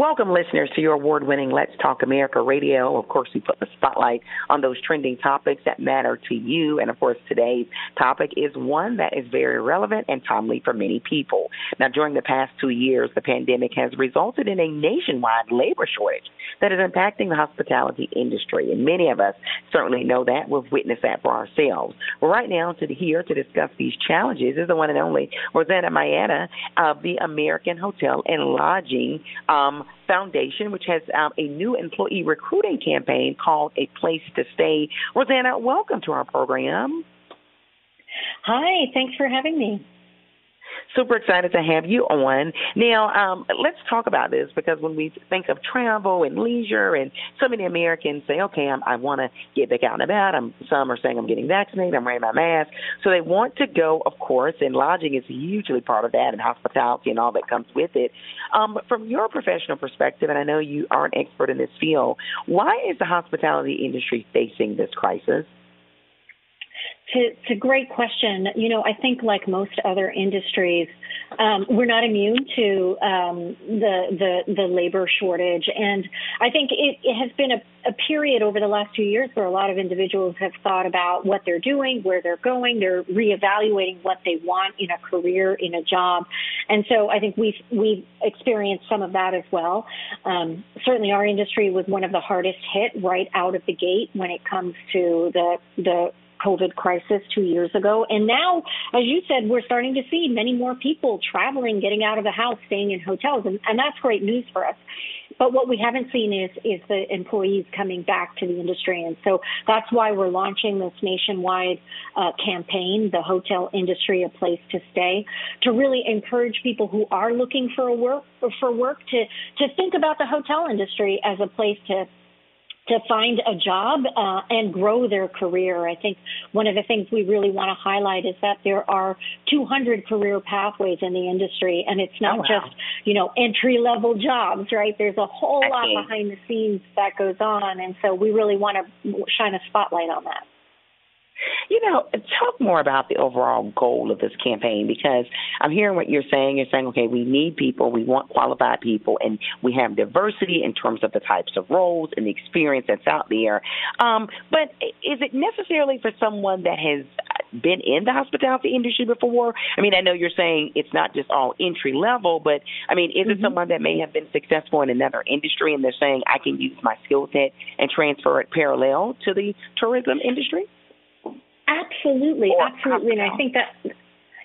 Welcome, listeners, to your award winning Let's Talk America radio. Of course, we put the spotlight on those trending topics that matter to you. And of course, today's topic is one that is very relevant and timely for many people. Now, during the past two years, the pandemic has resulted in a nationwide labor shortage that is impacting the hospitality industry. And many of us certainly know that. We've witnessed that for ourselves. Well, right now, to here to discuss these challenges is the one and only Rosanna Maietta of the American Hotel and Lodging. Um, Foundation, which has um, a new employee recruiting campaign called A Place to Stay. Rosanna, welcome to our program. Hi, thanks for having me. Super excited to have you on. Now, um, let's talk about this because when we think of travel and leisure, and so many Americans say, okay, I'm, I want to get back out and about. I'm, some are saying I'm getting vaccinated, I'm wearing my mask. So they want to go, of course, and lodging is hugely part of that, and hospitality and all that comes with it. Um, from your professional perspective, and I know you are an expert in this field, why is the hospitality industry facing this crisis? It's a great question. You know, I think like most other industries, um, we're not immune to um, the, the the labor shortage, and I think it, it has been a, a, period over the last two years where a lot of individuals have thought about what they're doing, where they're going, they're reevaluating what they want in a career, in a job, and so I think we've we've experienced some of that as well. Um, certainly, our industry was one of the hardest hit right out of the gate when it comes to the the COVID crisis two years ago. And now, as you said, we're starting to see many more people traveling, getting out of the house, staying in hotels. And, and that's great news for us. But what we haven't seen is, is the employees coming back to the industry. And so that's why we're launching this nationwide uh, campaign, the hotel industry, a place to stay, to really encourage people who are looking for a work, for work to, to think about the hotel industry as a place to to find a job uh, and grow their career. I think one of the things we really want to highlight is that there are 200 career pathways in the industry, and it's not oh, wow. just you know entry level jobs, right? There's a whole lot behind the scenes that goes on, and so we really want to shine a spotlight on that. You know, talk more about the overall goal of this campaign because I'm hearing what you're saying. You're saying, okay, we need people, we want qualified people, and we have diversity in terms of the types of roles and the experience that's out there. Um, but is it necessarily for someone that has been in the hospitality industry before? I mean, I know you're saying it's not just all entry level, but I mean, is mm-hmm. it someone that may have been successful in another industry and they're saying I can use my skill set and transfer it parallel to the tourism industry? Absolutely, absolutely. And I think that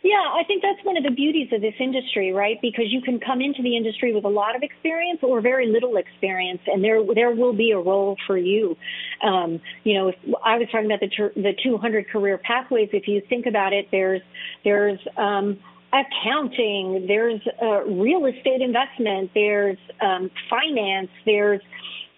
yeah, I think that's one of the beauties of this industry, right? Because you can come into the industry with a lot of experience or very little experience, and there there will be a role for you. Um, you know, if, I was talking about the the 200 career pathways. If you think about it, there's there's um, accounting, there's uh, real estate investment, there's um, finance, there's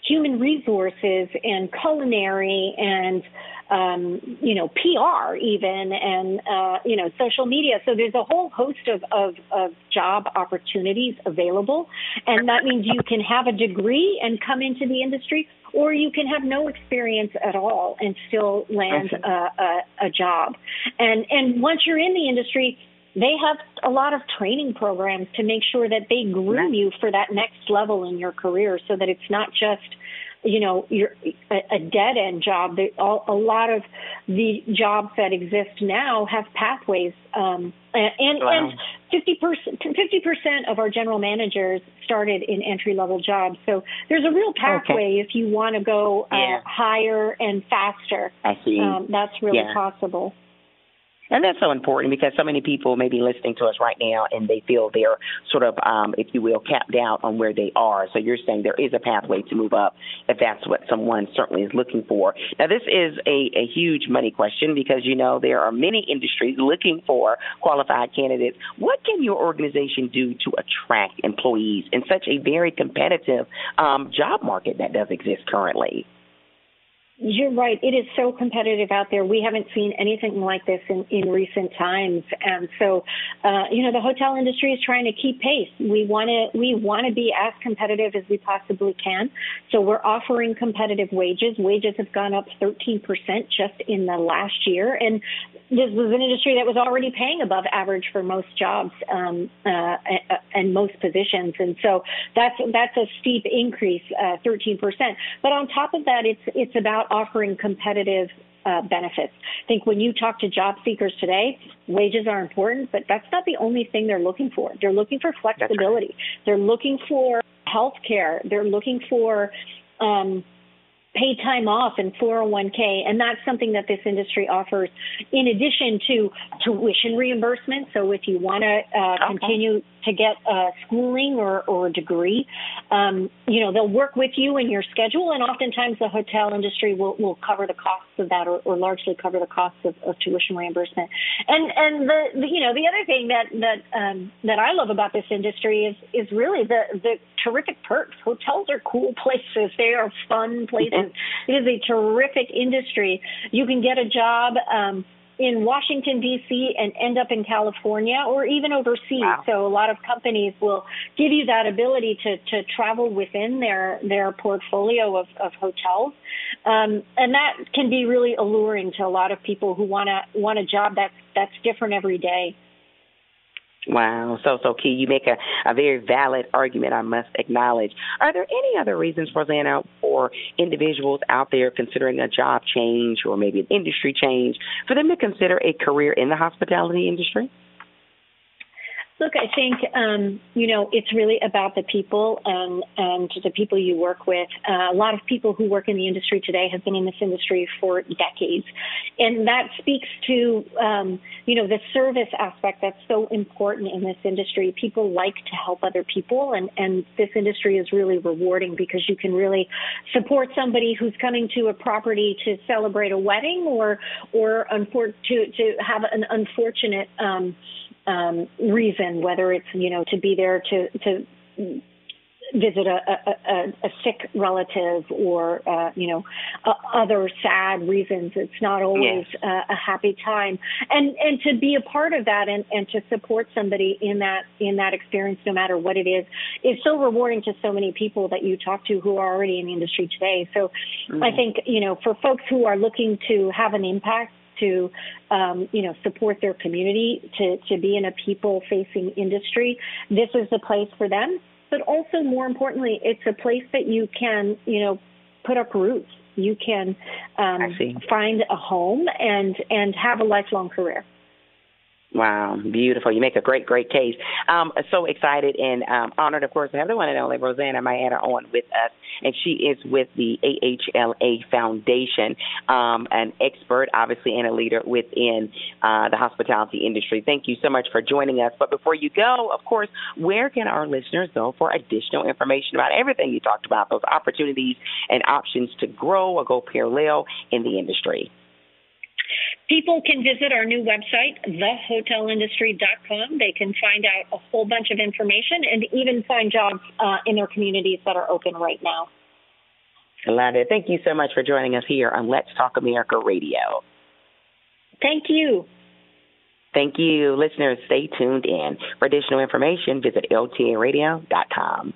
human resources and culinary and um, you know PR even and uh, you know social media. So there's a whole host of, of, of job opportunities available, and that means you can have a degree and come into the industry, or you can have no experience at all and still land a, a, a job. And and once you're in the industry, they have a lot of training programs to make sure that they groom you for that next level in your career so that it's not just you know, you're a, a dead end job. They, all, a lot of the jobs that exist now have pathways, um, and wow. and fifty percent fifty percent of our general managers started in entry level jobs. So there's a real pathway okay. if you want to go uh, yeah. higher and faster. I see. Um, that's really yeah. possible. And that's so important because so many people may be listening to us right now and they feel they're sort of, um, if you will, capped out on where they are. So you're saying there is a pathway to move up if that's what someone certainly is looking for. Now, this is a, a huge money question because, you know, there are many industries looking for qualified candidates. What can your organization do to attract employees in such a very competitive um, job market that does exist currently? You're right. It is so competitive out there. We haven't seen anything like this in, in recent times. And so, uh, you know, the hotel industry is trying to keep pace. We want to, we want to be as competitive as we possibly can. So we're offering competitive wages. Wages have gone up 13% just in the last year. And this was an industry that was already paying above average for most jobs, um, uh, and most positions. And so that's, that's a steep increase, uh, 13%. But on top of that, it's, it's about offering competitive uh, benefits. I think when you talk to job seekers today, wages are important, but that's not the only thing they're looking for. They're looking for flexibility. Right. They're looking for health care. They're looking for um, paid time off and 401k, and that's something that this industry offers in addition to tuition reimbursement. So if you want to uh, okay. continue to get uh, schooling or, or a degree, um, you know, they'll work with you in your schedule, and oftentimes the hotel industry will, will cover the costs of that or, or largely cover the costs of, of tuition reimbursement. And and the, the you know the other thing that that um, that I love about this industry is is really the the terrific perks. Hotels are cool places. They are fun places. It is a terrific industry. You can get a job. Um, in Washington D.C. and end up in California or even overseas. Wow. So a lot of companies will give you that ability to to travel within their their portfolio of, of hotels, um, and that can be really alluring to a lot of people who want to want a job that's that's different every day. Wow, so so key. You make a, a very valid argument. I must acknowledge. Are there any other reasons, Rosanna, for individuals out there considering a job change or maybe an industry change for them to consider a career in the hospitality industry? Look, I think um, you know it's really about the people and and the people you work with. Uh, a lot of people who work in the industry today have been in this industry for decades, and that speaks to um, you know the service aspect that's so important in this industry. People like to help other people, and and this industry is really rewarding because you can really support somebody who's coming to a property to celebrate a wedding or or unfor- to to have an unfortunate. Um, um, reason, whether it's you know to be there to to visit a, a, a, sick relative or uh, you know uh, other sad reasons. It's not always yes. uh, a happy time, and and to be a part of that and, and to support somebody in that in that experience, no matter what it is, is so rewarding to so many people that you talk to who are already in the industry today. So mm-hmm. I think you know for folks who are looking to have an impact to um, you know support their community to to be in a people facing industry. This is the place for them. But also more importantly it's a place that you can you know put up roots. You can um, find a home and and have a lifelong career Wow, beautiful. You make a great, great case. Um, so excited and um, honored, of course, to have the one and only Rosanna Maietta on with us. And she is with the AHLA Foundation, um, an expert, obviously, and a leader within uh, the hospitality industry. Thank you so much for joining us. But before you go, of course, where can our listeners go for additional information about everything you talked about, those opportunities and options to grow or go parallel in the industry? People can visit our new website, thehotelindustry.com. They can find out a whole bunch of information and even find jobs uh, in their communities that are open right now. Yolanda, thank you so much for joining us here on Let's Talk America Radio. Thank you. Thank you. Listeners, stay tuned in. For additional information, visit ltaradio.com.